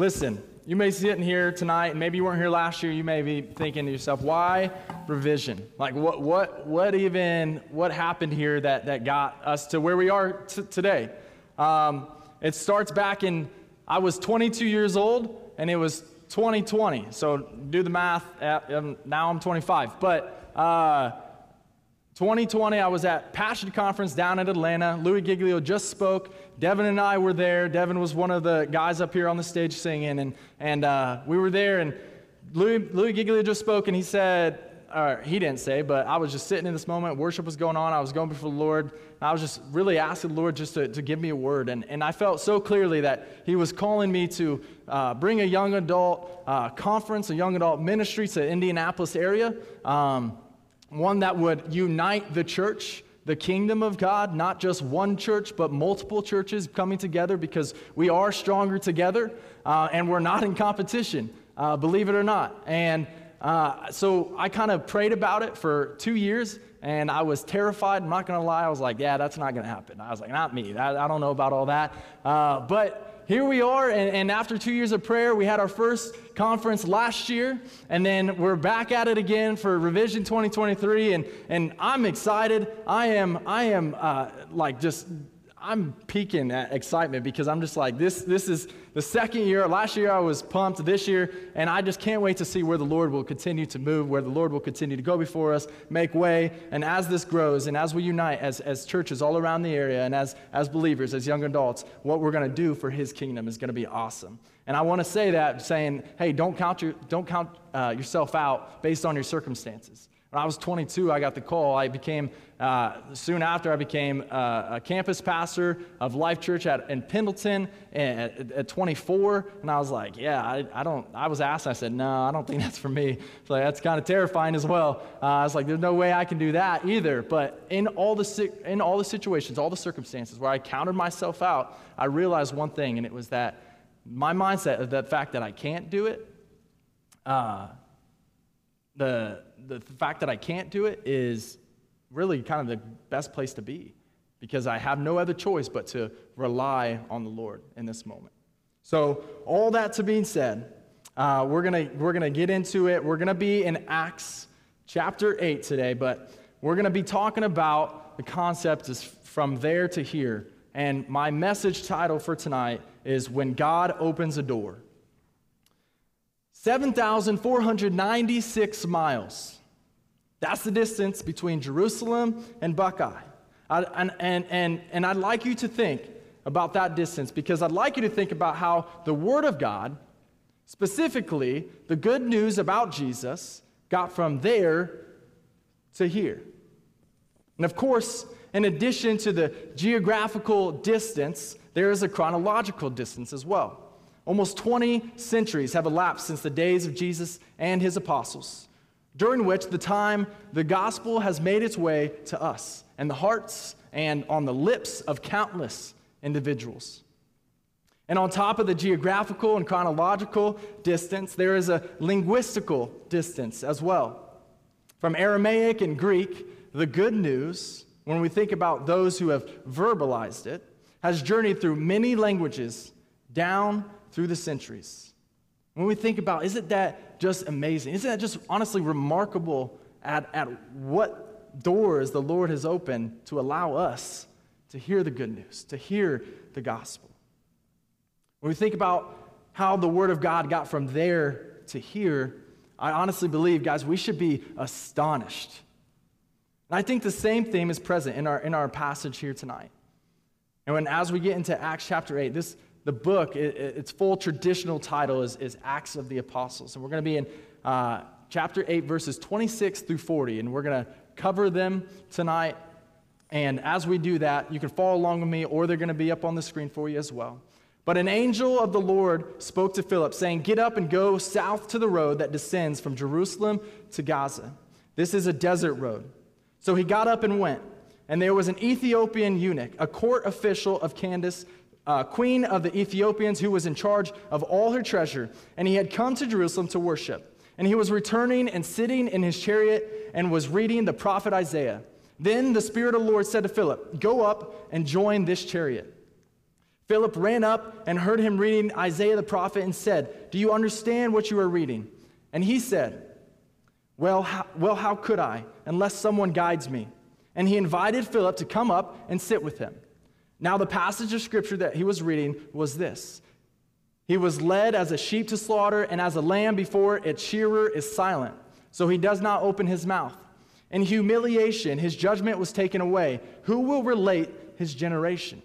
Listen, you may be sitting here tonight, and maybe you weren't here last year. You may be thinking to yourself, why revision? Like, what, what, what even, what happened here that, that got us to where we are t- today? Um, it starts back in, I was 22 years old, and it was 2020. So do the math. At, um, now I'm 25. But uh, 2020, I was at Passion Conference down in Atlanta. Louis Giglio just spoke. Devin and I were there. Devin was one of the guys up here on the stage singing, and, and uh, we were there. And Louis, Louis Giglio just spoke, and he said, or he didn't say, but I was just sitting in this moment. Worship was going on. I was going before the Lord. I was just really asking the Lord just to, to give me a word. And, and I felt so clearly that He was calling me to uh, bring a young adult uh, conference, a young adult ministry to the Indianapolis area. Um, one that would unite the church, the kingdom of God, not just one church, but multiple churches coming together because we are stronger together uh, and we're not in competition, uh, believe it or not. And uh, so I kind of prayed about it for two years and I was terrified. I'm not going to lie. I was like, yeah, that's not going to happen. I was like, not me. I, I don't know about all that. Uh, but here we are, and, and, after two years of prayer, we had our first conference last year, and then we're back at it again for Revision 2023, and, and I'm excited. I am, I am uh, like just I'm peaking at excitement because I'm just like, this, this is the second year. Last year I was pumped, this year, and I just can't wait to see where the Lord will continue to move, where the Lord will continue to go before us, make way. And as this grows, and as we unite as, as churches all around the area, and as, as believers, as young adults, what we're going to do for His kingdom is going to be awesome. And I want to say that saying, hey, don't count, your, don't count uh, yourself out based on your circumstances. When I was 22, I got the call. I became, uh, soon after, I became uh, a campus pastor of Life Church at, in Pendleton at, at 24. And I was like, yeah, I, I, don't, I was asked, I said, no, I don't think that's for me. So that's kind of terrifying as well. Uh, I was like, there's no way I can do that either. But in all, the, in all the situations, all the circumstances where I counted myself out, I realized one thing, and it was that my mindset, the fact that I can't do it, uh, the the fact that I can't do it is really kind of the best place to be because I have no other choice but to rely on the Lord in this moment. So, all that to being said, uh, we're going we're gonna get into it. We're going to be in Acts chapter 8 today, but we're going to be talking about the concept is from there to here. And my message title for tonight is When God Opens a Door. 7,496 miles. That's the distance between Jerusalem and Buckeye. I, and, and, and, and I'd like you to think about that distance because I'd like you to think about how the Word of God, specifically the good news about Jesus, got from there to here. And of course, in addition to the geographical distance, there is a chronological distance as well. Almost 20 centuries have elapsed since the days of Jesus and his apostles during which the time the gospel has made its way to us and the hearts and on the lips of countless individuals. And on top of the geographical and chronological distance, there is a linguistical distance as well. From Aramaic and Greek, the good news, when we think about those who have verbalized it, has journeyed through many languages down through the centuries. When we think about, isn't that just amazing? Isn't that just honestly remarkable at, at what doors the Lord has opened to allow us to hear the good news, to hear the gospel? When we think about how the Word of God got from there to here, I honestly believe, guys, we should be astonished. And I think the same theme is present in our, in our passage here tonight. And when, as we get into Acts chapter 8, this, the book, it, its full traditional title is, is Acts of the Apostles. And we're going to be in uh, chapter 8, verses 26 through 40. And we're going to cover them tonight. And as we do that, you can follow along with me, or they're going to be up on the screen for you as well. But an angel of the Lord spoke to Philip, saying, Get up and go south to the road that descends from Jerusalem to Gaza. This is a desert road. So he got up and went. And there was an Ethiopian eunuch, a court official of Candace uh, queen of the Ethiopians, who was in charge of all her treasure. And he had come to Jerusalem to worship. And he was returning and sitting in his chariot and was reading the prophet Isaiah. Then the Spirit of the Lord said to Philip, Go up and join this chariot. Philip ran up and heard him reading Isaiah the prophet and said, Do you understand what you are reading? And he said, Well, how, well, how could I, unless someone guides me? And he invited Philip to come up and sit with him. Now, the passage of scripture that he was reading was this He was led as a sheep to slaughter, and as a lamb before its shearer is silent, so he does not open his mouth. In humiliation, his judgment was taken away. Who will relate his generation?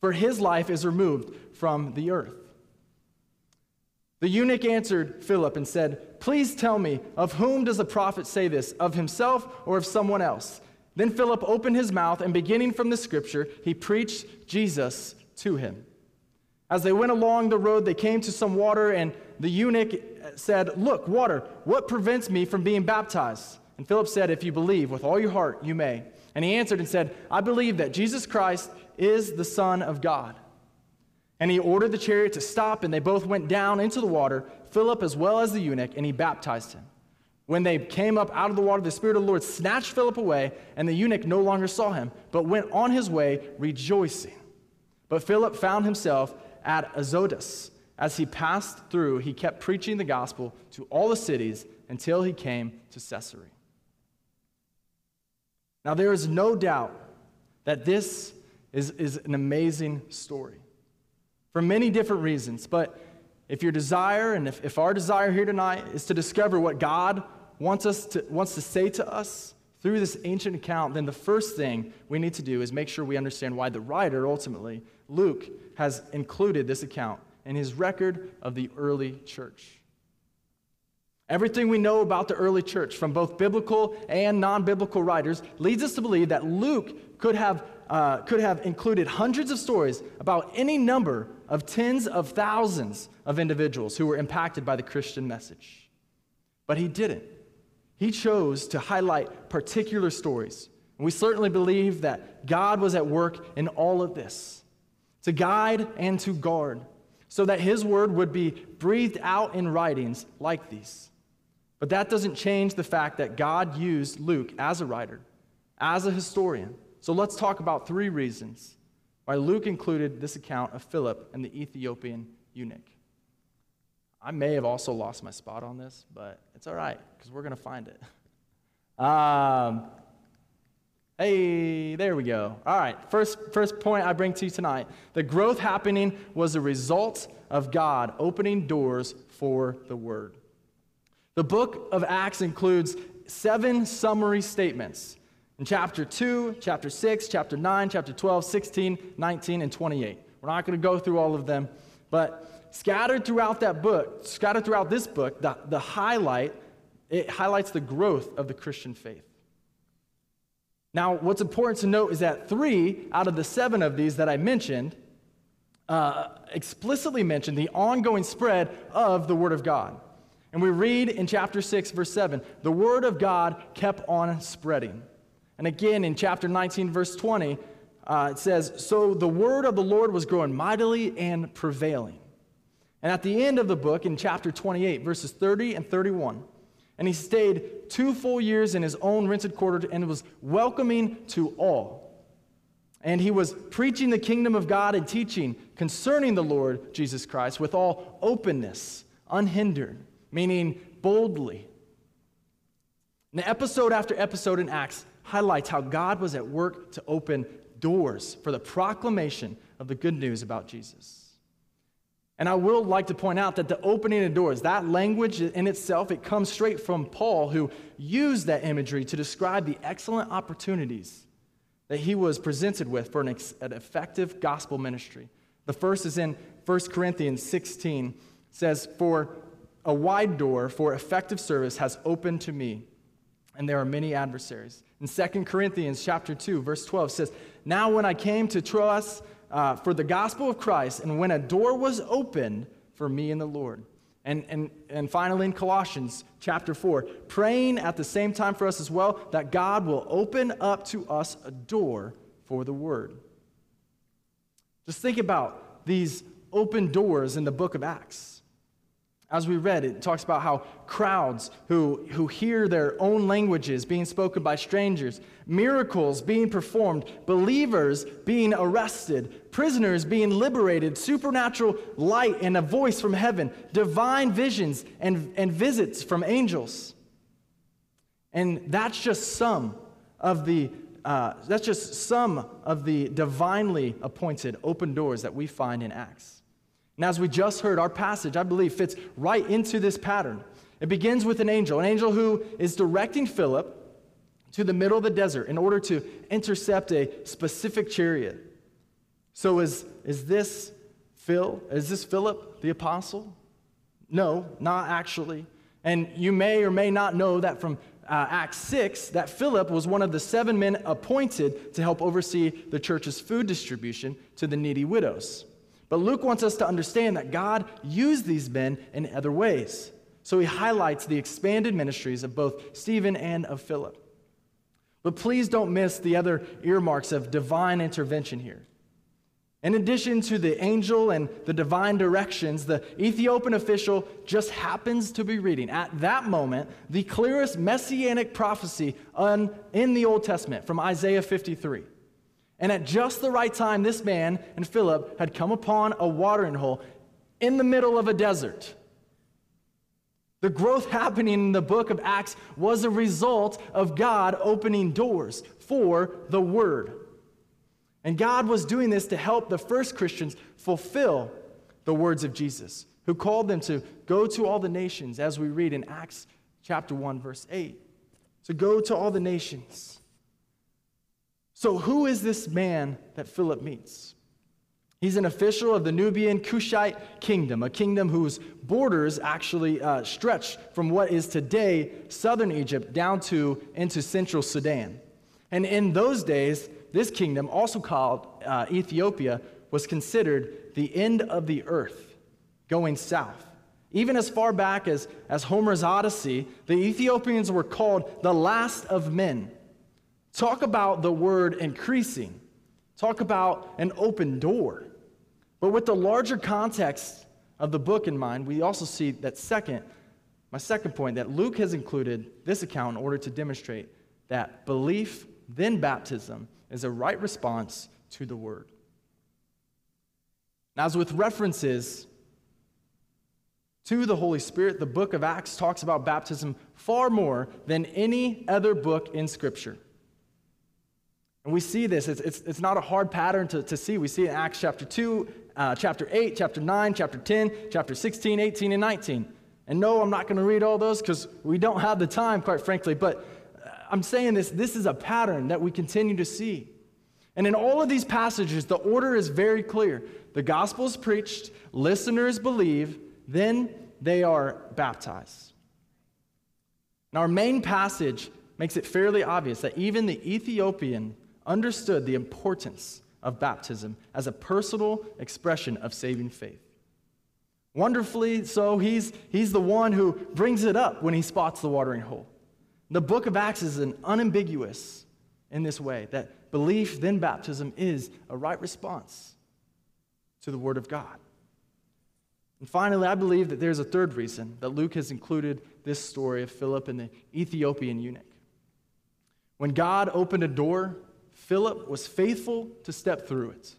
For his life is removed from the earth. The eunuch answered Philip and said, Please tell me, of whom does the prophet say this, of himself or of someone else? Then Philip opened his mouth, and beginning from the scripture, he preached Jesus to him. As they went along the road, they came to some water, and the eunuch said, Look, water, what prevents me from being baptized? And Philip said, If you believe with all your heart, you may. And he answered and said, I believe that Jesus Christ is the Son of God. And he ordered the chariot to stop, and they both went down into the water, Philip as well as the eunuch, and he baptized him. When they came up out of the water, the Spirit of the Lord snatched Philip away, and the eunuch no longer saw him, but went on his way rejoicing. But Philip found himself at Azotus. As he passed through, he kept preaching the gospel to all the cities until he came to Caesarea. Now, there is no doubt that this is, is an amazing story for many different reasons. But if your desire, and if, if our desire here tonight is to discover what God wants, us to, wants to say to us through this ancient account, then the first thing we need to do is make sure we understand why the writer, ultimately, Luke, has included this account in his record of the early church. Everything we know about the early church, from both biblical and non biblical writers, leads us to believe that Luke could have, uh, could have included hundreds of stories about any number of tens of thousands of individuals who were impacted by the Christian message. But he didn't. He chose to highlight particular stories. And we certainly believe that God was at work in all of this to guide and to guard so that his word would be breathed out in writings like these. But that doesn't change the fact that God used Luke as a writer, as a historian. So let's talk about three reasons why Luke included this account of Philip and the Ethiopian eunuch. I may have also lost my spot on this, but it's all right because we're going to find it. Um, hey, there we go. All right, first, first point I bring to you tonight the growth happening was a result of God opening doors for the word. The book of Acts includes seven summary statements in chapter 2, chapter 6, chapter 9, chapter 12, 16, 19, and 28. We're not going to go through all of them, but scattered throughout that book, scattered throughout this book, the, the highlight, it highlights the growth of the Christian faith. Now, what's important to note is that three out of the seven of these that I mentioned uh, explicitly mention the ongoing spread of the Word of God. And we read in chapter 6, verse 7 the word of God kept on spreading. And again in chapter 19, verse 20, uh, it says, So the word of the Lord was growing mightily and prevailing. And at the end of the book, in chapter 28, verses 30 and 31, and he stayed two full years in his own rented quarter and was welcoming to all. And he was preaching the kingdom of God and teaching concerning the Lord Jesus Christ with all openness, unhindered meaning boldly. And episode after episode in Acts highlights how God was at work to open doors for the proclamation of the good news about Jesus. And I will like to point out that the opening of doors, that language in itself, it comes straight from Paul, who used that imagery to describe the excellent opportunities that he was presented with for an, ex- an effective gospel ministry. The first is in 1 Corinthians 16, it says, For a wide door for effective service has opened to me, and there are many adversaries. In 2 Corinthians chapter 2, verse 12 says, Now when I came to Troas uh, for the gospel of Christ, and when a door was opened for me and the Lord. And, and, and finally in Colossians chapter 4, praying at the same time for us as well that God will open up to us a door for the word. Just think about these open doors in the book of Acts. As we read, it talks about how crowds who, who hear their own languages being spoken by strangers, miracles being performed, believers being arrested, prisoners being liberated, supernatural light and a voice from heaven, divine visions and, and visits from angels. And that's just some of the uh, that's just some of the divinely appointed open doors that we find in Acts. And as we just heard, our passage, I believe, fits right into this pattern. It begins with an angel, an angel who is directing Philip to the middle of the desert in order to intercept a specific chariot. So is, is this Phil? Is this Philip the apostle? No, not actually. And you may or may not know that from uh, Acts 6 that Philip was one of the seven men appointed to help oversee the church's food distribution to the needy widows. But Luke wants us to understand that God used these men in other ways. So he highlights the expanded ministries of both Stephen and of Philip. But please don't miss the other earmarks of divine intervention here. In addition to the angel and the divine directions, the Ethiopian official just happens to be reading at that moment the clearest messianic prophecy in the Old Testament from Isaiah 53. And at just the right time, this man and Philip had come upon a watering hole in the middle of a desert. The growth happening in the book of Acts was a result of God opening doors for the word. And God was doing this to help the first Christians fulfill the words of Jesus, who called them to go to all the nations, as we read in Acts chapter 1, verse 8. To go to all the nations. So, who is this man that Philip meets? He's an official of the Nubian Kushite kingdom, a kingdom whose borders actually uh, stretch from what is today southern Egypt down to into central Sudan. And in those days, this kingdom, also called uh, Ethiopia, was considered the end of the earth, going south. Even as far back as, as Homer's Odyssey, the Ethiopians were called the last of men Talk about the word increasing. Talk about an open door. But with the larger context of the book in mind, we also see that second, my second point, that Luke has included this account in order to demonstrate that belief, then baptism, is a right response to the word. Now, as with references to the Holy Spirit, the book of Acts talks about baptism far more than any other book in Scripture. And we see this. It's, it's, it's not a hard pattern to, to see. We see in Acts chapter 2, uh, chapter 8, chapter 9, chapter 10, chapter 16, 18, and 19. And no, I'm not going to read all those because we don't have the time, quite frankly. But uh, I'm saying this this is a pattern that we continue to see. And in all of these passages, the order is very clear. The gospel is preached, listeners believe, then they are baptized. Now, our main passage makes it fairly obvious that even the Ethiopian understood the importance of baptism as a personal expression of saving faith. Wonderfully so, he's, he's the one who brings it up when he spots the watering hole. The book of Acts is an unambiguous in this way that belief, then baptism, is a right response to the Word of God. And finally, I believe that there's a third reason that Luke has included this story of Philip and the Ethiopian eunuch. When God opened a door Philip was faithful to step through it.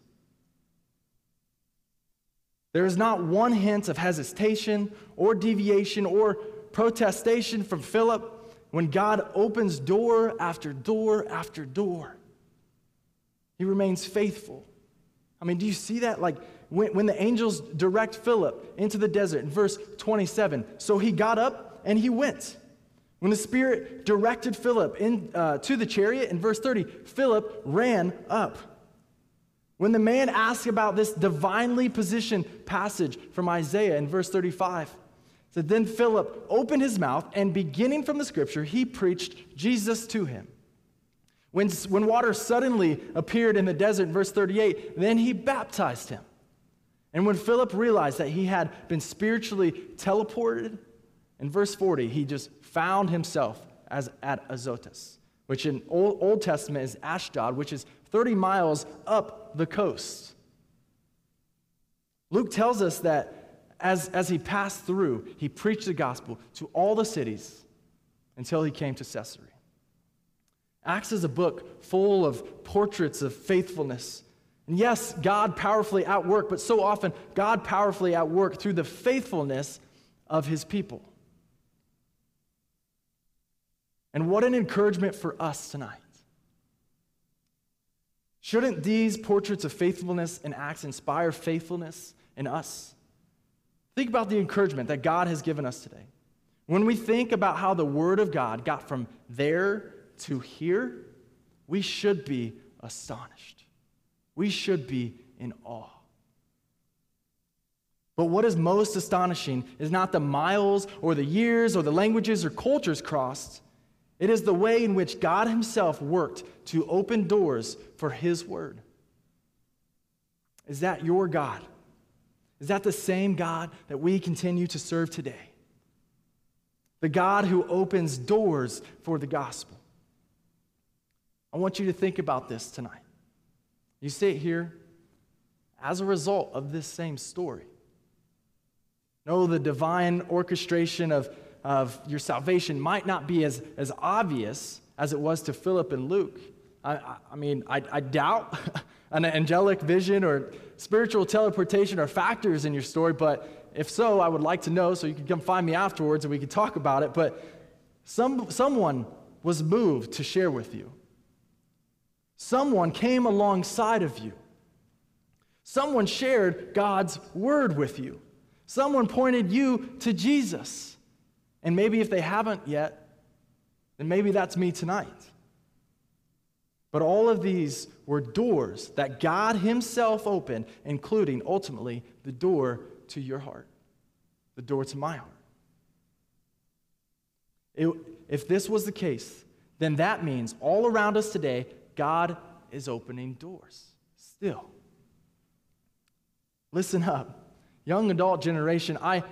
There is not one hint of hesitation or deviation or protestation from Philip when God opens door after door after door. He remains faithful. I mean, do you see that? Like when, when the angels direct Philip into the desert in verse 27. So he got up and he went. When the Spirit directed Philip in, uh, to the chariot in verse 30, Philip ran up. When the man asked about this divinely positioned passage from Isaiah in verse 35, said, Then Philip opened his mouth, and beginning from the scripture, he preached Jesus to him. When, when water suddenly appeared in the desert in verse 38, then he baptized him. And when Philip realized that he had been spiritually teleported, in verse 40, he just found himself as at Azotus, which in Old, Old Testament is Ashdod, which is 30 miles up the coast. Luke tells us that as, as he passed through, he preached the gospel to all the cities until he came to Caesarea. Acts is a book full of portraits of faithfulness. And yes, God powerfully at work, but so often, God powerfully at work through the faithfulness of his people. And what an encouragement for us tonight. Shouldn't these portraits of faithfulness and acts inspire faithfulness in us? Think about the encouragement that God has given us today. When we think about how the Word of God got from there to here, we should be astonished. We should be in awe. But what is most astonishing is not the miles or the years or the languages or cultures crossed. It is the way in which God Himself worked to open doors for His Word. Is that your God? Is that the same God that we continue to serve today? The God who opens doors for the gospel. I want you to think about this tonight. You sit here as a result of this same story. Know the divine orchestration of, of your salvation might not be as, as obvious as it was to Philip and Luke. I, I mean, I, I doubt an angelic vision or spiritual teleportation are factors in your story, but if so, I would like to know so you can come find me afterwards and we can talk about it. But some, someone was moved to share with you. Someone came alongside of you. Someone shared God's word with you. Someone pointed you to Jesus. And maybe if they haven't yet, then maybe that's me tonight. But all of these were doors that God Himself opened, including ultimately the door to your heart, the door to my heart. It, if this was the case, then that means all around us today, God is opening doors still. Listen up, young adult generation. I,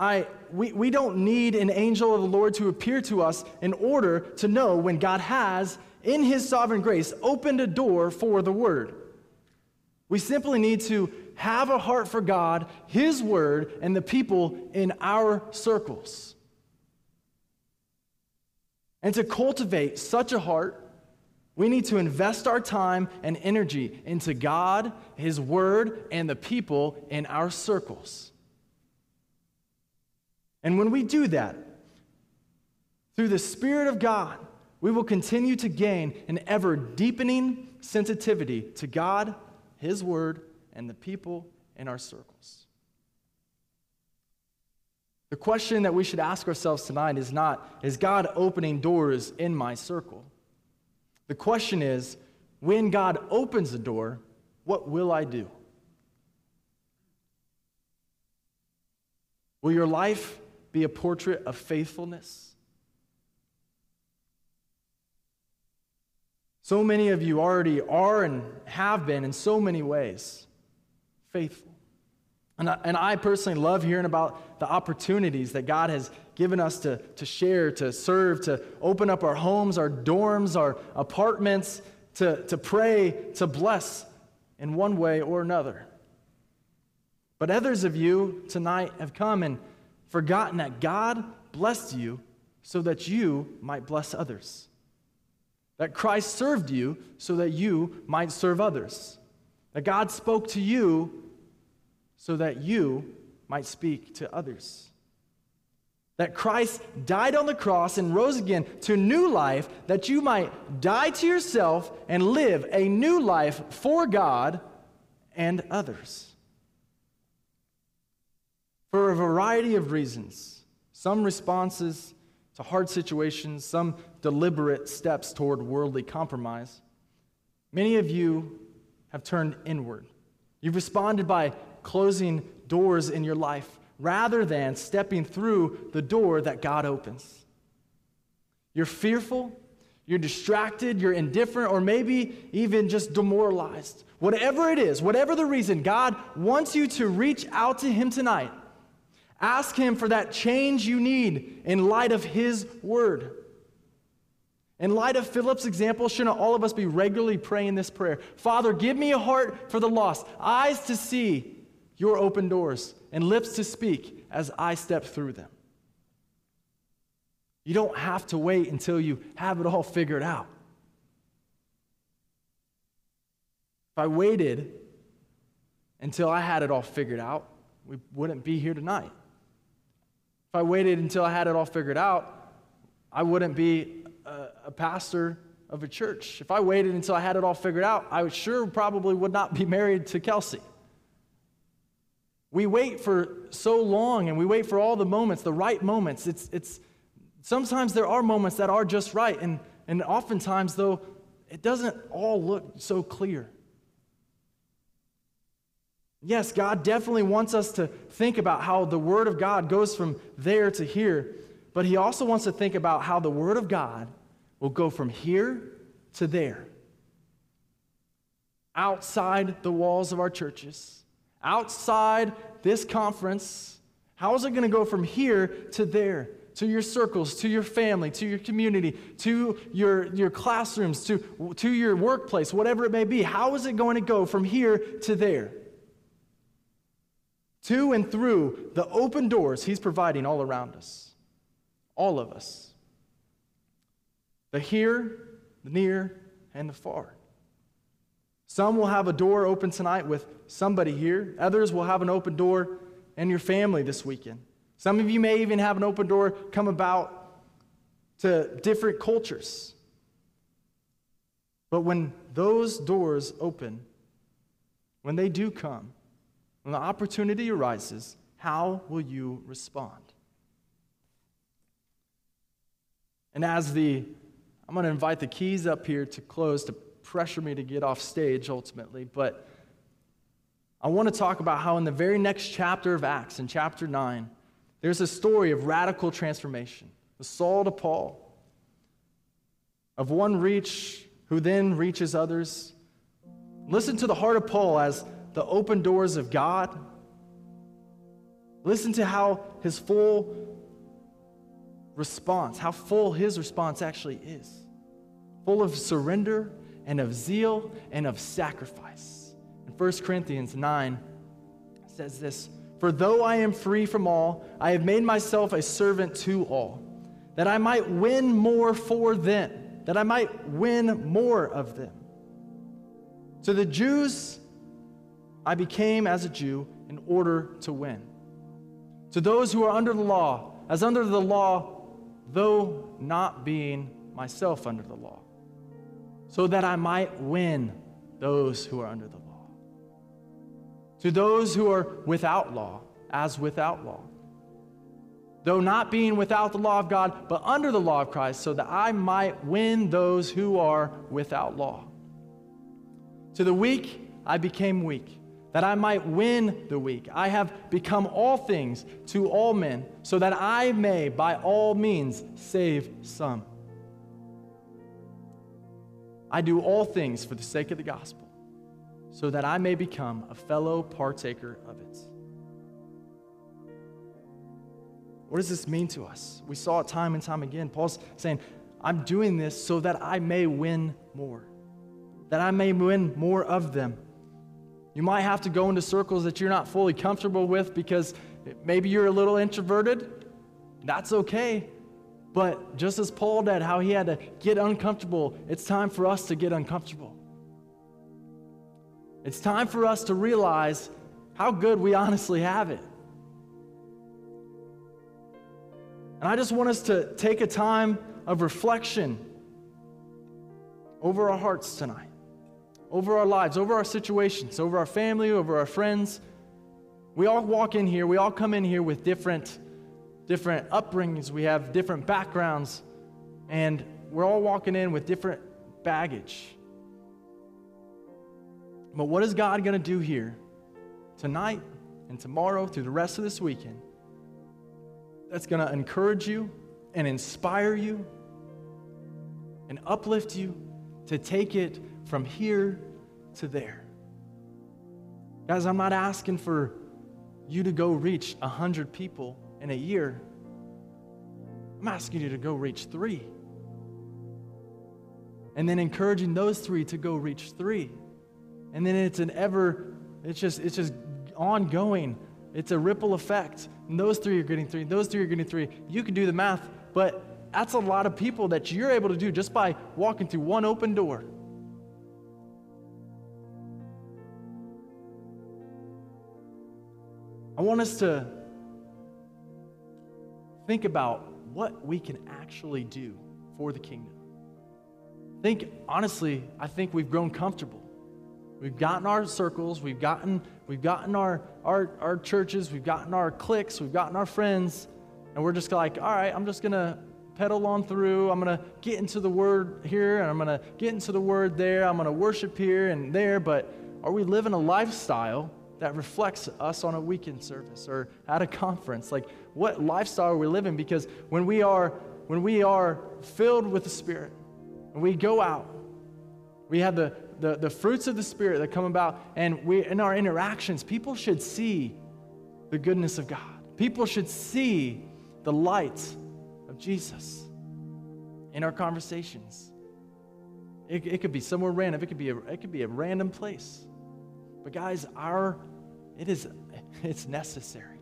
I, we, we don't need an angel of the Lord to appear to us in order to know when God has in his sovereign grace, opened a door for the word. We simply need to have a heart for God, his word, and the people in our circles. And to cultivate such a heart, we need to invest our time and energy into God, His Word, and the people in our circles. And when we do that, through the Spirit of God, we will continue to gain an ever deepening sensitivity to God, His Word, and the people in our circles. The question that we should ask ourselves tonight is not, is God opening doors in my circle? The question is, when God opens the door, what will I do? Will your life be a portrait of faithfulness? So many of you already are and have been in so many ways faithful. And I, and I personally love hearing about the opportunities that God has given us to, to share, to serve, to open up our homes, our dorms, our apartments, to, to pray, to bless in one way or another. But others of you tonight have come and forgotten that God blessed you so that you might bless others that Christ served you so that you might serve others, that God spoke to you so that you might speak to others. That Christ died on the cross and rose again to new life, that you might die to yourself and live a new life for God and others. For a variety of reasons, some responses to hard situations, some deliberate steps toward worldly compromise. Many of you have turned inward. You've responded by closing doors in your life rather than stepping through the door that God opens. You're fearful, you're distracted, you're indifferent, or maybe even just demoralized. Whatever it is, whatever the reason, God wants you to reach out to Him tonight Ask Him for that change you need in light of His word. In light of Philip's example, shouldn't all of us be regularly praying this prayer? Father, give me a heart for the lost, eyes to see your open doors, and lips to speak as I step through them. You don't have to wait until you have it all figured out. If I waited until I had it all figured out, we wouldn't be here tonight. If I waited until I had it all figured out, I wouldn't be a, a pastor of a church. If I waited until I had it all figured out, I sure probably would not be married to Kelsey. We wait for so long and we wait for all the moments, the right moments. It's, it's, sometimes there are moments that are just right, and, and oftentimes, though, it doesn't all look so clear. Yes, God definitely wants us to think about how the Word of God goes from there to here, but He also wants to think about how the Word of God will go from here to there. Outside the walls of our churches, outside this conference, how is it going to go from here to there? To your circles, to your family, to your community, to your, your classrooms, to, to your workplace, whatever it may be. How is it going to go from here to there? To and through the open doors He's providing all around us, all of us. The here, the near, and the far. Some will have a door open tonight with somebody here. Others will have an open door in your family this weekend. Some of you may even have an open door come about to different cultures. But when those doors open, when they do come, when the opportunity arises, how will you respond? And as the I'm going to invite the keys up here to close to pressure me to get off stage ultimately. But I want to talk about how in the very next chapter of Acts, in chapter 9, there's a story of radical transformation. The Saul to Paul, of one reach who then reaches others. Listen to the heart of Paul as the open doors of God. Listen to how his full response, how full his response actually is full of surrender and of zeal and of sacrifice. In 1 Corinthians 9 says this For though I am free from all, I have made myself a servant to all, that I might win more for them, that I might win more of them. To the Jews, I became as a Jew in order to win. To those who are under the law, as under the law, though not being myself under the law so that I might win those who are under the law. To those who are without law, as without law. Though not being without the law of God, but under the law of Christ, so that I might win those who are without law. To the weak, I became weak, that I might win the weak. I have become all things to all men, so that I may by all means save some. I do all things for the sake of the gospel, so that I may become a fellow partaker of it. What does this mean to us? We saw it time and time again. Paul's saying, I'm doing this so that I may win more, that I may win more of them. You might have to go into circles that you're not fully comfortable with because maybe you're a little introverted. That's okay. But just as Paul did, how he had to get uncomfortable, it's time for us to get uncomfortable. It's time for us to realize how good we honestly have it. And I just want us to take a time of reflection over our hearts tonight, over our lives, over our situations, over our family, over our friends. We all walk in here, we all come in here with different different upbringings, we have different backgrounds, and we're all walking in with different baggage. But what is God going to do here tonight and tomorrow through the rest of this weekend that's going to encourage you and inspire you and uplift you to take it from here to there? Guys, I'm not asking for you to go reach 100 people in a year, I'm asking you to go reach three. And then encouraging those three to go reach three. And then it's an ever, it's just, it's just ongoing it's a ripple effect. And those three are getting three, those three are getting three. You can do the math, but that's a lot of people that you're able to do just by walking through one open door. I want us to think about what we can actually do for the kingdom. Think, honestly, I think we've grown comfortable. We've gotten our circles, we've gotten, we've gotten our, our, our churches, we've gotten our cliques, we've gotten our friends, and we're just like, all right, I'm just going to pedal on through. I'm going to get into the word here, and I'm going to get into the word there. I'm going to worship here and there, but are we living a lifestyle that reflects us on a weekend service or at a conference? Like, what lifestyle are we living? Because when we are, when we are filled with the Spirit, and we go out, we have the, the, the fruits of the Spirit that come about, and we, in our interactions, people should see the goodness of God. People should see the light of Jesus in our conversations. It, it could be somewhere random, it could be, a, it could be a random place. But guys, our it is it's necessary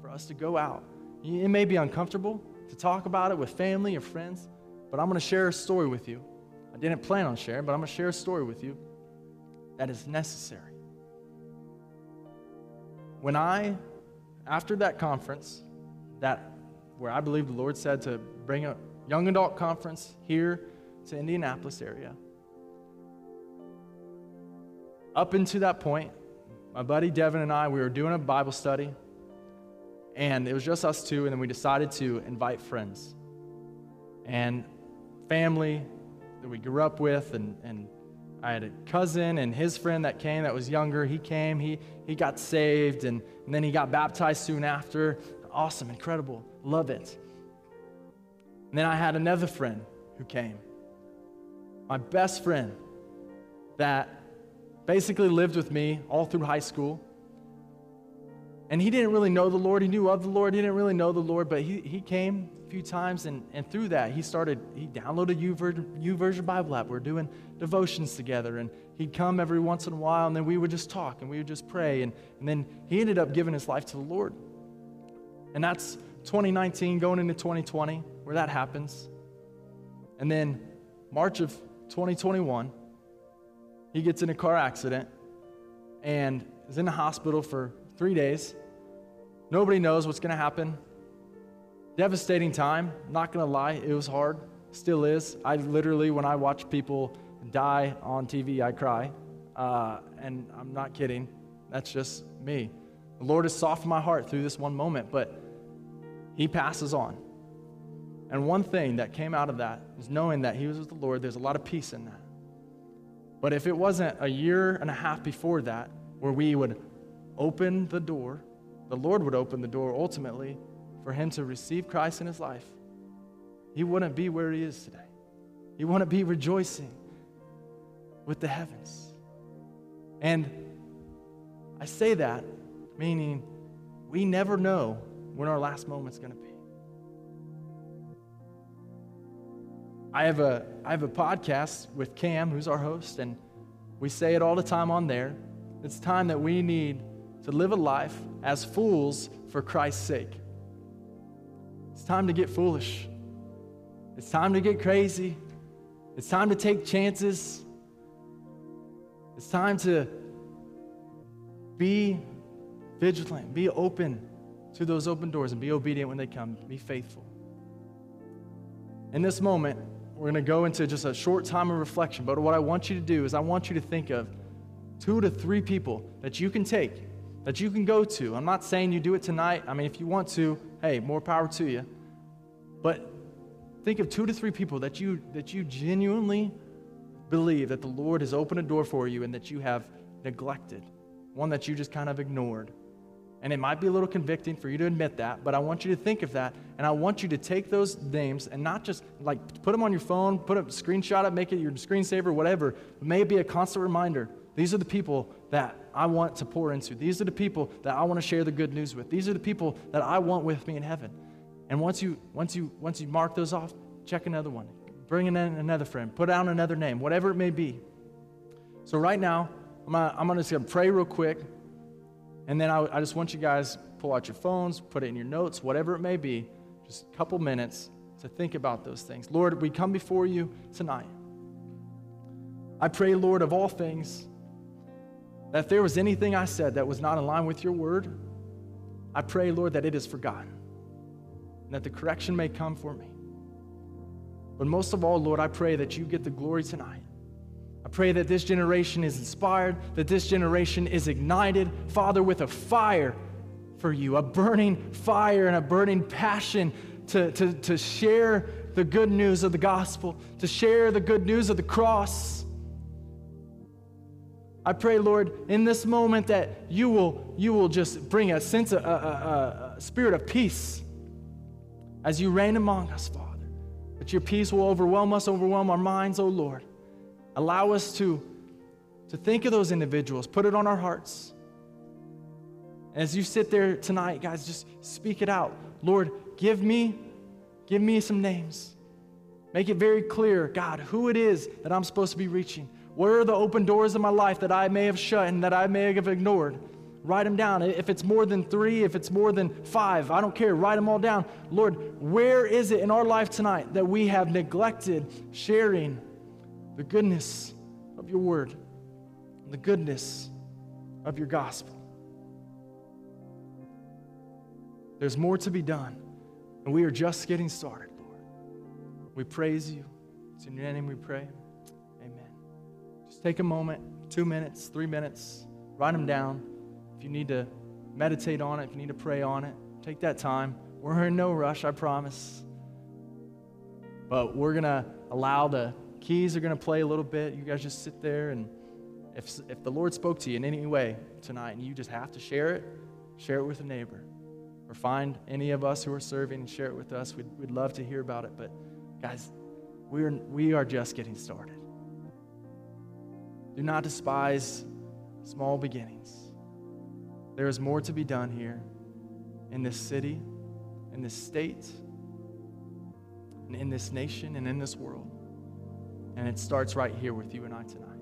for us to go out. It may be uncomfortable to talk about it with family or friends, but I'm going to share a story with you. I didn't plan on sharing, but I'm going to share a story with you that is necessary. When I, after that conference, that where I believe the Lord said to bring a young adult conference here to Indianapolis area, up into that point, my buddy Devin and I, we were doing a Bible study, and it was just us two, and then we decided to invite friends. And family that we grew up with, and, and I had a cousin and his friend that came that was younger. He came, he, he got saved, and, and then he got baptized soon after. Awesome, incredible, love it. And then I had another friend who came, my best friend that basically lived with me all through high school. And he didn't really know the Lord. He knew of the Lord. He didn't really know the Lord, but he, he came a few times, and, and through that, he started, he downloaded U YouVersion Bible app. We are doing devotions together, and he'd come every once in a while, and then we would just talk, and we would just pray, and, and then he ended up giving his life to the Lord. And that's 2019 going into 2020, where that happens. And then March of 2021, he gets in a car accident and is in the hospital for three days. Nobody knows what's going to happen. Devastating time, not gonna lie, it was hard, still is. I literally, when I watch people die on TV, I cry. Uh, and I'm not kidding, that's just me. The Lord has softened my heart through this one moment, but He passes on. And one thing that came out of that is knowing that He was with the Lord, there's a lot of peace in that. But if it wasn't a year and a half before that, where we would open the door, the Lord would open the door ultimately for him to receive Christ in his life, he wouldn't be where he is today. He wouldn't be rejoicing with the heavens. And I say that meaning we never know when our last moment's going to be. I have a I have a podcast with Cam, who's our host, and we say it all the time on there. It's time that we need to live a life as fools for Christ's sake. It's time to get foolish. It's time to get crazy. It's time to take chances. It's time to be vigilant, be open to those open doors, and be obedient when they come. Be faithful. In this moment, we're going to go into just a short time of reflection. But what I want you to do is, I want you to think of two to three people that you can take, that you can go to. I'm not saying you do it tonight. I mean, if you want to, hey, more power to you. But think of two to three people that you that you genuinely believe that the Lord has opened a door for you and that you have neglected, one that you just kind of ignored. And it might be a little convicting for you to admit that, but I want you to think of that, and I want you to take those names and not just like put them on your phone, put a screenshot up, make it your screensaver, whatever. Maybe a constant reminder. These are the people that I want to pour into. These are the people that I want to share the good news with. These are the people that I want with me in heaven. And once you once you once you mark those off, check another one. Bring in another friend. Put down another name, whatever it may be. So right now, I'm gonna, I'm gonna gonna pray real quick, And then I, I just want you guys pull out your phones, put it in your notes, whatever it may be, just a couple minutes to think about those things. Lord, we come before you tonight. I pray, Lord, of all things, that if there was anything I said that was not in line with your word, I pray, Lord, that it is forgotten and that the correction may come for me. But most of all, Lord, I pray that you get the glory tonight. I pray that this generation is inspired, that this generation is ignited, Father, with a fire for you, a burning fire and a burning passion to, to, to share the good news of the gospel, to share the good news of the cross. I pray, Lord, in this moment that you will, you will just bring a sense of a, a, a spirit of peace as you reign among us, Father. That your peace will overwhelm us, overwhelm our minds, oh Lord. Allow us to, to think of those individuals, put it on our hearts. As you sit there tonight, guys, just speak it out. Lord, give me, give me some names. Make it very clear, God, who it is that I'm supposed to be reaching. Where are the open doors of my life that I may have shut and that I may have ignored? Write them down. If it's more than three, if it's more than five, I don't care. Write them all down. Lord, where is it in our life tonight that we have neglected sharing the goodness of your word, the goodness of your gospel. There's more to be done, and we are just getting started, Lord. We praise you. It's in your name we pray. Amen. Just take a moment, two minutes, three minutes, write them down. If you need to meditate on it, if you need to pray on it, take that time. We're in no rush, I promise. But we're going to allow the keys are going to play a little bit. You guys just sit there, and if, if the Lord spoke to you in any way tonight and you just have to share it, share it with a neighbor. Or find any of us who are serving and share it with us. We'd, we'd love to hear about it. But guys, we are, we are just getting started. Do not despise small beginnings. There is more to be done here in this city, in this state, and in this nation, and in this world. And it starts right here with you and I tonight.